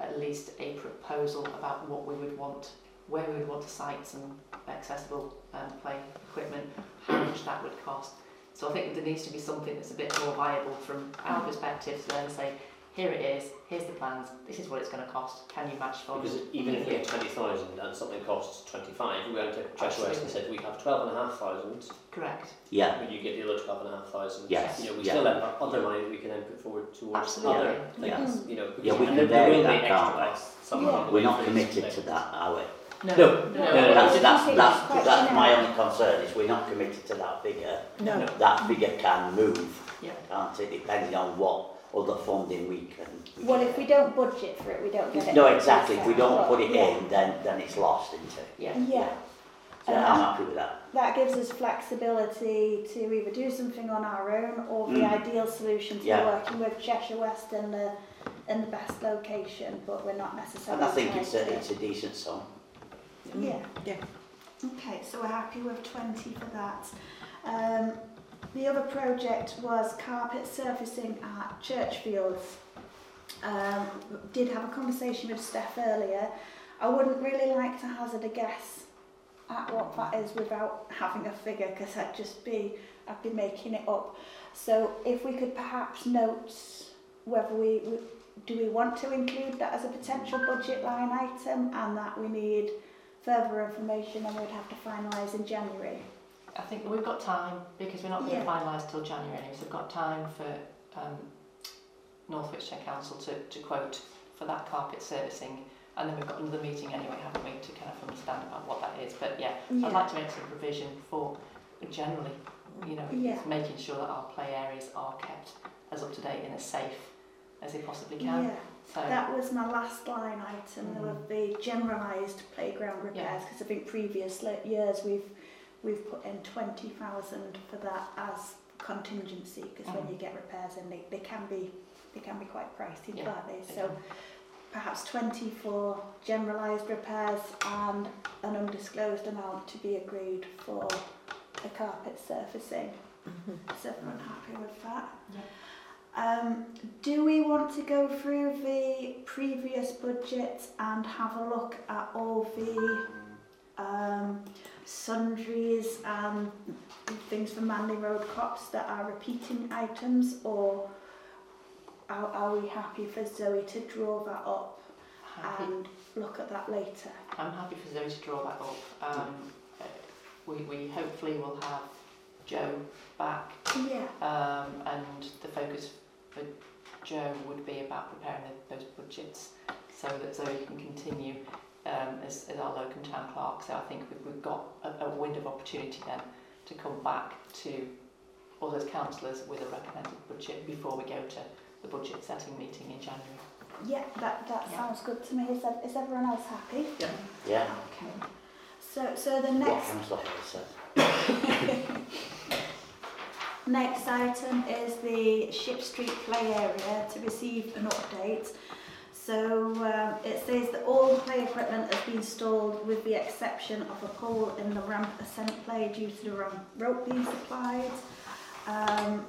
at least a proposal about what we would want, where we would want to site some accessible um, play equipment, how much that would cost. So I think there needs to be something that's a bit more viable from our perspective to then say, here it is, here's the plans, this is what it's going to cost, can you match funds? Because even if we get 20,000 and something costs 25, we went to Cheshire West and said we have 12,500, Correct. Yeah, would you get the other 12,500? Yes, You know, we yeah. still have other money that we can then put forward towards Absolutely. other Yeah. things, you know. Yeah, we and can there, there vary will that, extra can't we? Yeah. We're not committed to that, are we? No, No. no, That's, I that's, think that's, that's my only concern, is we're not committed to that figure. No. No. That figure can move, Yeah. can't it, depending on what other funding we can. we Well, can if we don't budget for it, we don't get it. No, exactly, if we don't But, put it yeah. in, then, then it's lost, isn't it? Yeah. Yeah, So I'm happy with that. that gives us flexibility to either do something on our own or the Mm. ideal solution to Yeah. working with Cheshire West in the, in the best location, but we're not necessarily. And I think tied it's a, to it's a decent sum. Yeah. Yeah. Okay, so we're happy with 20 for that. Um, the other project was carpet surfacing at Churchfields. Um, did have a conversation with Steph earlier. I wouldn't really like to hazard a guess at what that is without having a figure because I'd just be, I'd be making it up. So if we could perhaps note whether we, we do we want to include that as a potential budget line item and that we need further information and we'd have to finalise in January. I think we've got time because we're not going Yeah. to finalise till January, so we've got time for um, North Wiltshire Council to, to quote for that carpet surfacing. And then we've got another meeting anyway, haven't we, to kind of understand about what that is. But yeah, I'd like to make some provision for generally, you know, Yeah. making sure that our play areas are kept as up to date and as safe as they possibly can. Yeah, So that was my last line item. There would be generalised playground repairs Yeah. because I think previous years we've we've put in twenty thousand for that as contingency because when Mhm. you get repairs in, they, they can be they can be quite pricey, Yeah, can't they? So perhaps twenty for generalised repairs and an undisclosed amount to be agreed for the carpet surfacing. Is everyone happy with that? Um, do we want to go through the previous budget and have a look at all the um, sundries and things for Manley Road copse that are repeating items or are, are we happy for Zoe to draw that up happy and look at that later? I'm happy for Zoe to draw that up. Um, we, we hopefully will have Joe back Yeah. um, and the focus for Joe would be about preparing the, those budgets so that Zoe can continue um, as, as our locum town clerk. So I think we've, we've got a, a window of opportunity then to come back to all those councillors with a recommended budget before we go to the budget setting meeting in January. Yeah, that, that Yeah. sounds good to me. Is, ev- is everyone else happy? Yeah, Yeah. Okay. So, so the next councillor Next item is the Ship Street play area to receive an update. So um, it says that all play equipment has been installed with the exception of a pole in the ramp ascent play due to the wrong rope being supplied. Um,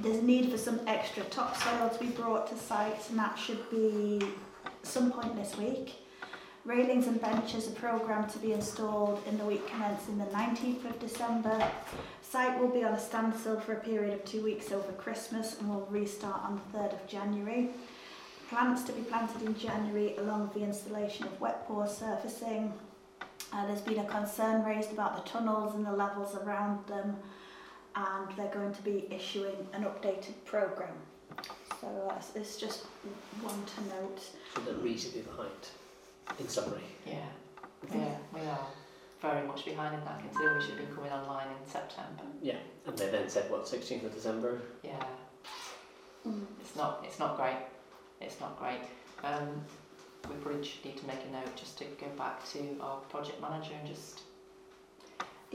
there's a need for some extra topsoil to be brought to site and that should be some point this week. Railings and benches are programmed to be installed in the week commencing the 19th of December Site will be on a standstill for a period of two weeks over Christmas and will restart on the 3rd of January. Plants to be planted in January along with the installation of wet pour surfacing. Uh, there's been a concern raised about the tunnels and the levels around them and they're going to be issuing an updated programme. So uh, it's- it's just one to note. So they're reasonably behind, in summary. Yeah, yeah, we are very much behind in that considering we should have been coming online in September. Yeah, and they then said, what, 16th of December? Yeah, it's not it's not great. It's not great. Um, we probably should need to make a note just to go back to our project manager and just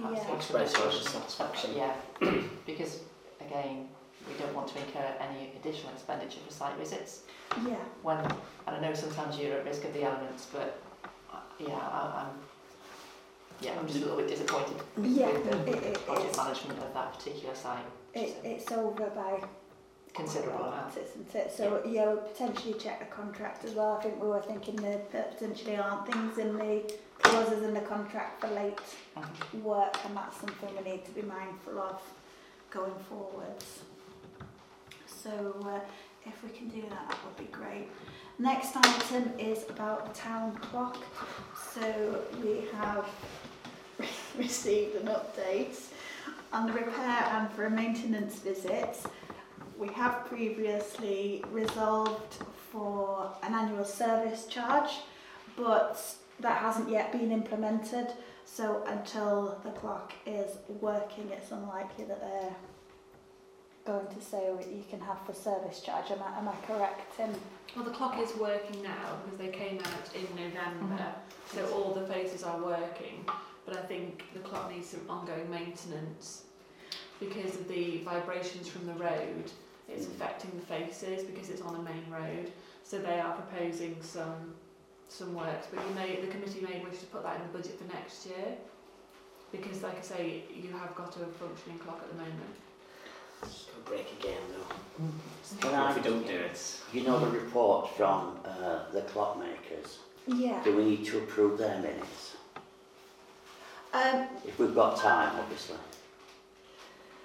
have Yeah. some Express our discussion. dissatisfaction. Yeah, because again, we don't want to incur any additional expenditure for site visits. Yeah. When and I know sometimes you're at risk of the elements, but uh, yeah, I, I'm yeah, I'm just a little bit disappointed Yeah, with the it, it, project management of that particular site. it, it's over by Considerable Right, amount. Isn't it? So yeah, we'll potentially check the contract as well. I think we were thinking there potentially aren't things in the clauses in the contract for late Mhm. work and that's something we need to be mindful of going forwards. So uh, if we can do that, that would be great. Next item is about the town clock. So we have received an update on the repair and for a maintenance visit. We have previously resolved for an annual service charge, but that hasn't yet been implemented. So until the clock is working, it's unlikely that they're going to say oh, you can have the service charge. Am I, am I correct, Tim? Well, the clock is working now because they came out in November, mm-hmm. so all the faces are working. But I think the clock needs some ongoing maintenance because of the vibrations from the road. It's affecting the faces because it's on a main road. So they are proposing some some works, but you may the committee may wish to put that in the budget for next year because, like I say, you have got a functioning clock at the moment. It's going break again though. Can I- if we don't do it. You know the report from uh, the clockmakers? Yeah. Do we need to approve their minutes? Um, If we've got time, obviously.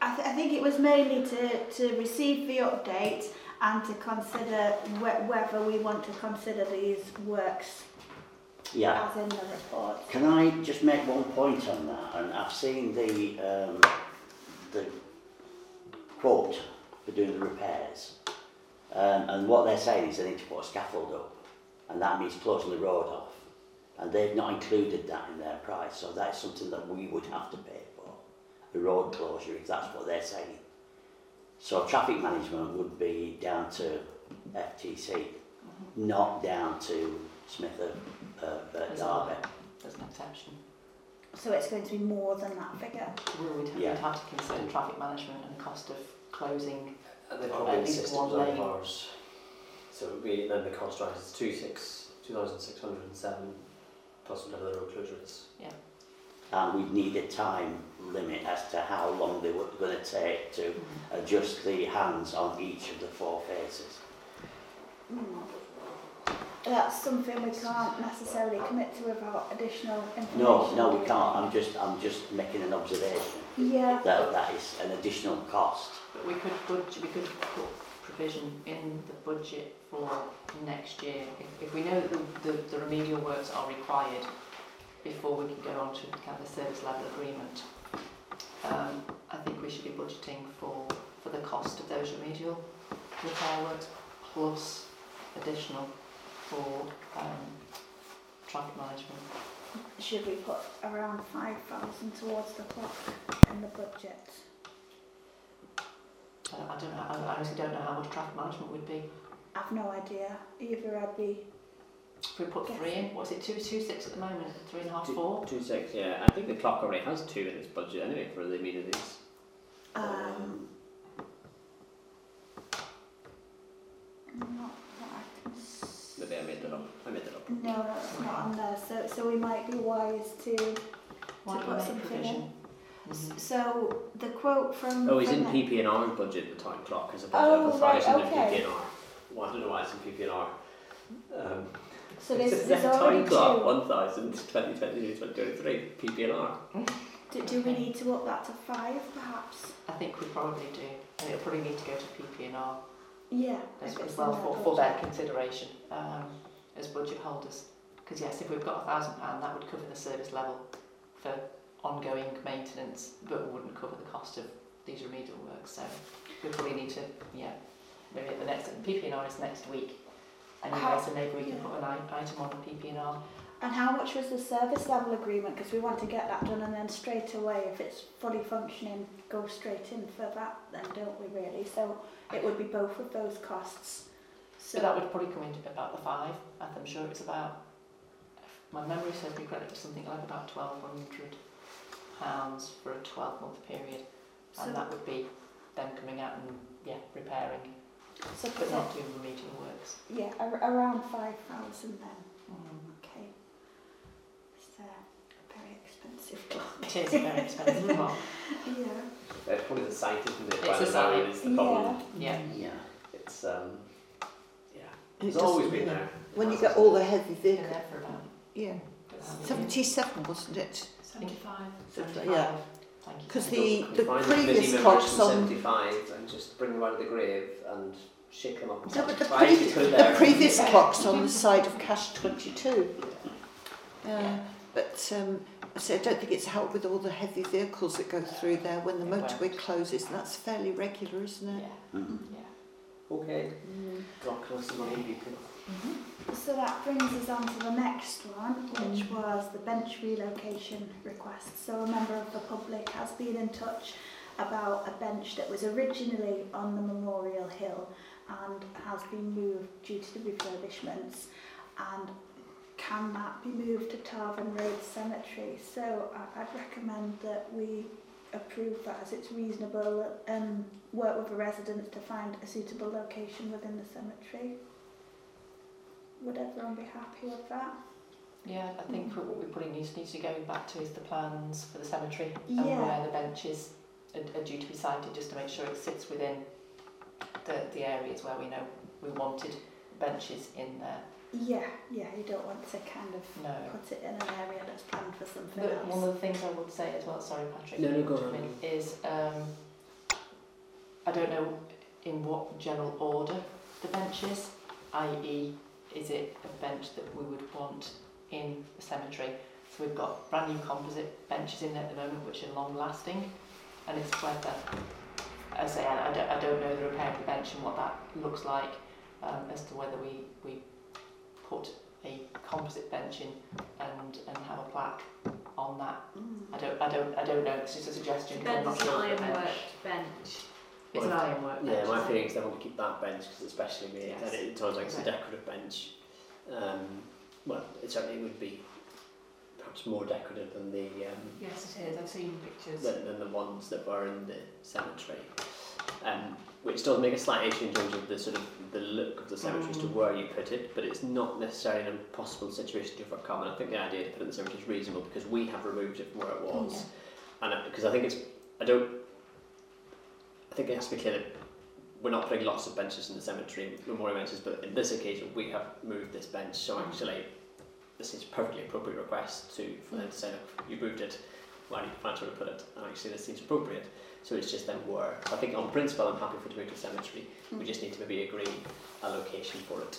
I, th- I think it was mainly to, to receive the update and to consider wh- whether we want to consider these works Yeah. as in the report. Can I just make one point on that? And I've seen the um, the quote for doing the repairs, um, and what they're saying is they need to put a scaffold up, and that means closing the road off, and they've not included that in their price. So that's something that we would have to pay the road closure, if that's what they're saying. So traffic management would be down to FTC, not down to Smith of uh, There's Derby. There's an exception. So it's going to be more than that figure. We would have, Yeah. we'd have to consider traffic management and the cost of closing. And they At probably least insist one on lane. cars. So it would be, then the cost rises to two six, two thousand six hundred and seven, plus whatever the road closure is. And we'd need a time limit as to how long they were going to take to mm. adjust the hands on each of the four faces. Mm. That's something we can't necessarily commit to without additional information. No, no, we can't. I'm just, I'm just making an observation Yeah. that that is an additional cost. But we could budget, we could put provision in the budget for next year. If, if we know that the, the, the remedial works are required before we can go on to kind of a service level agreement, um, I think we should be budgeting for, for the cost of those remedial repair works plus additional for um, traffic management. Should we put around 5,000 towards the clock in the budget? Uh, I don't know, I, I honestly don't know how much traffic management would be. I've no idea. Either I'd be. If we put three in, what's it, two, two six at the moment, three and a half, four? Two six, yeah. I think the clock already has two in its budget anyway for the amenities. Um, not that I can s- Maybe I made that up. I made that up. No, no, it's not on there. So, so we might be wise to. Why to do we put make something provision? Mhm. So the quote from. Oh, he's in from PP&R's budget, the time clock, as a Oh, budget of right, 1,000 in okay. PP&R. Well, I don't know why it's in PP&R. Um, So there's, it's there's a already time clock, two. 1,000, 2022, 2023, PP&R. Do, do we need to up that to five, perhaps? I think we probably do, and it'll probably need to go to PP&R Yeah. as, if as it's well for, their for their consideration um, as budget holders. Because yes, if we've got a thousand pound, that would cover the service level for ongoing maintenance, but it wouldn't cover the cost of these remedial works. So we probably need to, yeah, maybe at the next PP&R is next week. Anyway, How- so maybe we can yeah. put an item on the PP&R. And how much was the service level agreement? Because we want to get that done and then straight away, if it's fully functioning, go straight in for that then, don't we really? So it would be both of those costs. So So that would probably come into about the five. I'm sure it's about, my memory serves me correctly, it was something like about twelve hundred pounds for a twelve month period, so, and that would be them coming out and yeah repairing, but put not it, doing remedial works. yeah, ar- around 5,000 then. Okay. It's a very expensive clock. It is a very expensive clock. Yeah. It's probably the site, isn't it? It's By the the site. road is the problem. Yeah. Yeah. It's, um, yeah. And It's always doesn't- been yeah. there. When you get all the heavy Been vehicles, there for about yeah, um, 77 wasn't it? 75. 75. yeah. Thank you. Because the, the Find previous busy clocks from on 75 and just bring them out of the grave and shake them up and No, but the, why did you previ- put the there? previous clock's on the side of cash 22. Uh, but um, so I don't think it's helped with all the heavy vehicles that go through there when the It won't. motorway closes, and that's fairly regular, isn't it? Yeah, Mm. yeah. Okay, drop close to money, people. So that brings us on to the next one, which mm. was the bench relocation request. So a member of the public has been in touch about a bench that was originally on the Memorial Hill and has been moved due to the refurbishments. And can that be moved to Tarvin Road Cemetery? So I- I'd recommend that we approve that as it's reasonable and work with the residents to find a suitable location within the cemetery. Would everyone be happy with that? Yeah, I think what we're putting needs, needs to go back to is the plans for the cemetery and where the benches are, are due to be sited, just to make sure it sits within the, the areas where we know we wanted benches in there. Yeah, yeah, you don't want to kind of No. put it in an area that's planned for something The, else. one of the things I would say as well, sorry Patrick, No, no, go on. me, is um, I don't know in what general order the benches, i.e. is it a bench that we would want in the cemetery? So we've got brand new composite benches in there at the moment which are long lasting and it's whether, I say I, I, don't, I don't know the repair of the bench and what that looks like um, as to whether we, we put a composite bench in and, and have a plaque on that Mm. I don't, I don't, I don't know. It's just a suggestion. Ben's an sure of the ironwork bench. It's an ironwork bench. Yeah, my feeling is they want to keep that bench because it's specially made Yes. and it sounds like it's a decorative bench. Um, well, it certainly would be perhaps more decorative than the um, Yes, it is. I've seen pictures. than, than the ones that were in the cemetery. Um, which does make a slight issue in terms of the sort of the look of the cemetery as to Mm. where you put it, but it's not necessarily an impossible situation to overcome. And I think the idea to put it in the cemetery is reasonable because we have removed it from where it was, and because I think it's I don't. I think it has to be clear that we're not putting lots of benches in the cemetery, memorial benches, but in this occasion we have moved this bench. So actually, this is a perfectly appropriate request to for them to say, look, you moved it, why do you find where to put it? And actually, this seems appropriate. So it's just then where. So I think on principle, I'm happy for it to move to the cemetery. We just need to maybe agree a location for it.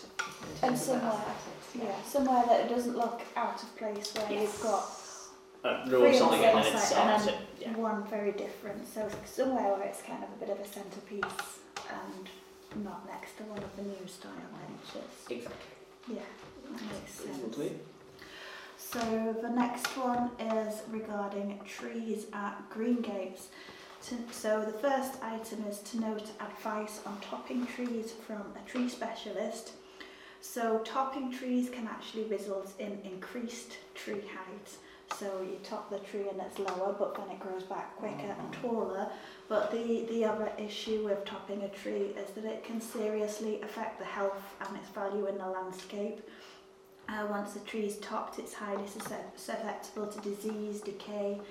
And somewhere, aesthetics, yeah, somewhere that it doesn't look out of place where you've got Uh, roll on the and same it's site and set. Yeah. one very different. So somewhere where it's kind of a bit of a centrepiece and not next to one of the new style benches. Exactly. Yeah, that makes sense. So the next one is regarding trees at green gates. So the first item is to note advice on topping trees from a tree specialist. So topping trees can actually result in increased tree height. So you top the tree and it's lower, but then it grows back quicker and taller. But the, the other issue with topping a tree is that it can seriously affect the health and its value in the landscape. Uh, once the tree is topped, it's highly suscep- susceptible to disease, decay,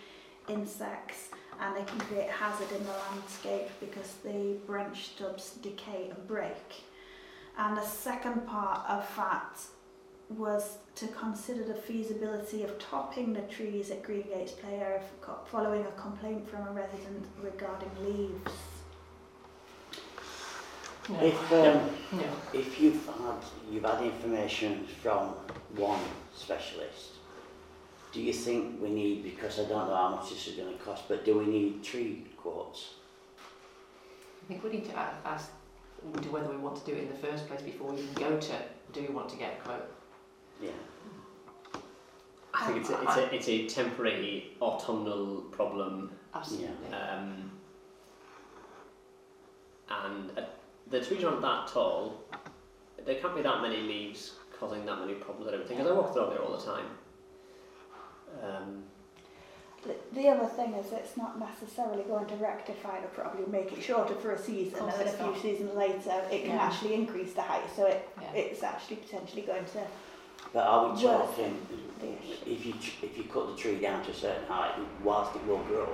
insects, and they can create hazard in the landscape because the branch stubs decay and break. And the second part of that was to consider the feasibility of topping the trees at Green Gates Play Area following a complaint from a resident regarding leaves. No. If, um, No. if you've had, you've had information from one specialist, do you think we need, because I don't know how much this is going to cost, but do we need tree quotes? I think we need to ask whether we want to do it in the first place before we even go to do we want to get a quote. Yeah. I think it's a, it's a, it's a temporary autumnal problem, Absolutely. um, and uh, the trees aren't that tall. There can't be that many leaves causing that many problems. I don't think. Because I walk through there all the time. Um, The, the other thing is it's not necessarily going to rectify the problem, You'll make it shorter for a season and then a few not. seasons later it can Yeah. actually increase the height so it, Yeah. it's actually potentially going to But are we Worth talking, the if you, if you cut the tree down to a certain height, whilst it will grow,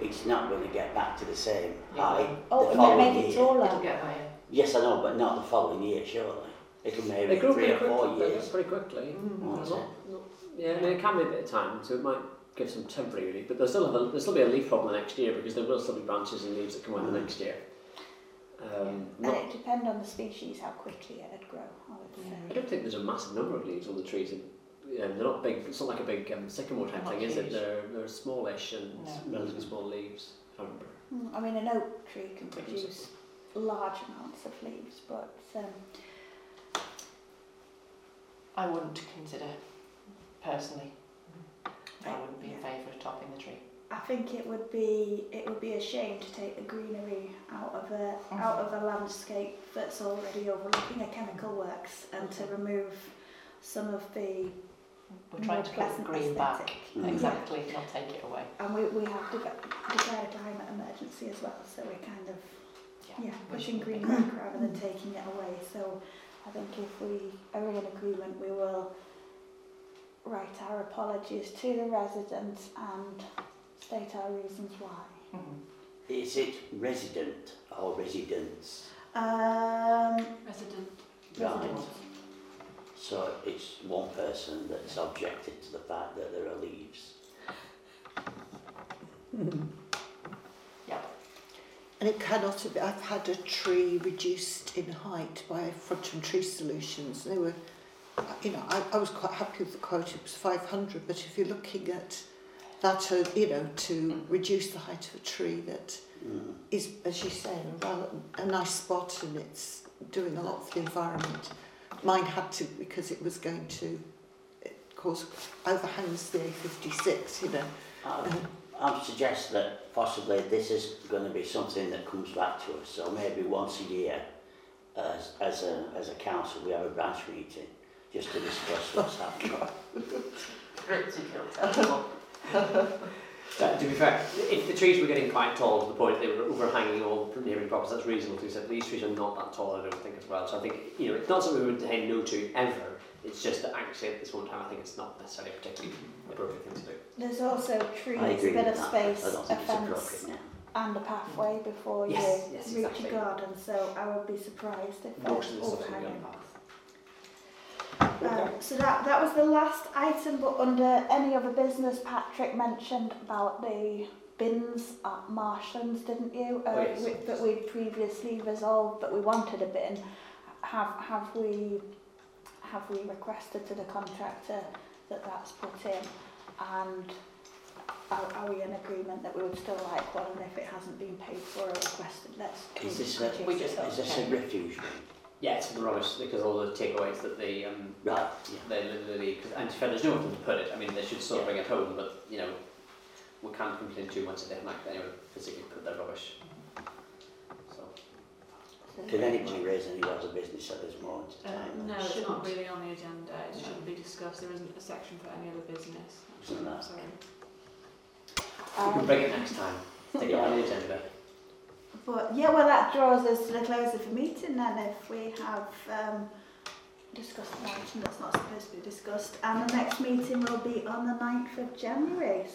it's not going to get back to the same Yeah. height Oh, the and following make it year. taller. It'll get higher. Yes, I know, but not the following year, surely. It'll they maybe grow three pretty or four quickly. They grow years. pretty quickly. Not- is it? not- yeah, I mean, it can be a bit of time, so it might give some temporary relief. But there'll still have a, there'll still be a leaf problem the next year because there will still be branches and leaves that come on the Mm. next year. Um, And it depend on the species how quickly it'd grow, I would say. I don't think there's a massive number of leaves on the trees. Um, they're not big. It's not like a big um, sycamore type Not thing, is it? They're they're smallish and No. relatively small leaves. If I remember. Mm, I mean, an oak tree can produce large amounts of leaves, but um, I wouldn't consider, personally, I wouldn't be in yeah. favour of topping the tree. I think it would be it would be a shame to take the greenery out of a out of a landscape that's already overlooking a chemical works and to remove some of the We're trying more to put pleasant green back, aesthetic. Mm. exactly, not take it away. And we, we have to declared a climate emergency as well, so we're kind of yeah, we pushing green back rather than taking it away. So I think if we are in agreement, we will write our apologies to the residents and state our reasons why. Mhm. Is it resident or residents? Um, Resident. Right. residents. So it's one person that's objected to the fact that there are leaves. Yeah. And it cannot have, I've had a tree reduced in height by Frodsham Tree Solutions. They were, you know, I, I was quite happy with the quote, it was 500, but if you're looking at that, you know, to reduce the height of a tree that Mm. is, as you say, a, rather, a nice spot and it's doing a lot for the environment. Mine had to because it was going to it cause overhangs the A56, you know. I, I suggest that possibly this is going to be something that comes back to us. So maybe once a year, as, as, a, as a council, we have a branch meeting just to discuss what's happening. Uh, to be fair, if the trees were getting quite tall to the point they were overhanging all the neighbouring properties, that's reasonable to accept. These trees are not that tall, I don't think, as well. So I think, you know, it's not something we would say no to ever. It's just that actually at this one time, I think it's not necessarily a particularly appropriate thing to do. There's also trees, I agree a bit of that. space, a fence appropriate and a pathway before Yes, you yes, reach exactly. a garden. So I would be surprised if Most of there's the stuff's going to be on overhanging. the path. Um, so that that was the last item, but under any other business, Patrick mentioned about the bins at Marshlands, didn't you? Uh, we, that we previously resolved that we wanted a bin. Have have we have we requested to the contractor that that's put in, and are, are we in agreement that we would still like one, and if it hasn't been paid for or requested, let's Is this a, is this a refuge bin? Yeah, it's rubbish because all the takeaways that they um, Right, yeah. they literally because and to be fair, there's no one to put it. I mean, they should sort of bring it home, but you know, we can't complain too much if they haven't actually anyone physically put their rubbish. So Did anybody raise any other business at this moment Uh, no, it's Shouldn't. not really on the agenda. It shouldn't be discussed. There isn't a section for any other business. Isn't that? Sorry. we can Um, bring it next time. Stick it on the agenda. But yeah, well, that draws us to the close of the meeting then if we have um, discussed an that's not supposed to be discussed. And the next meeting will be on the 9th of January. So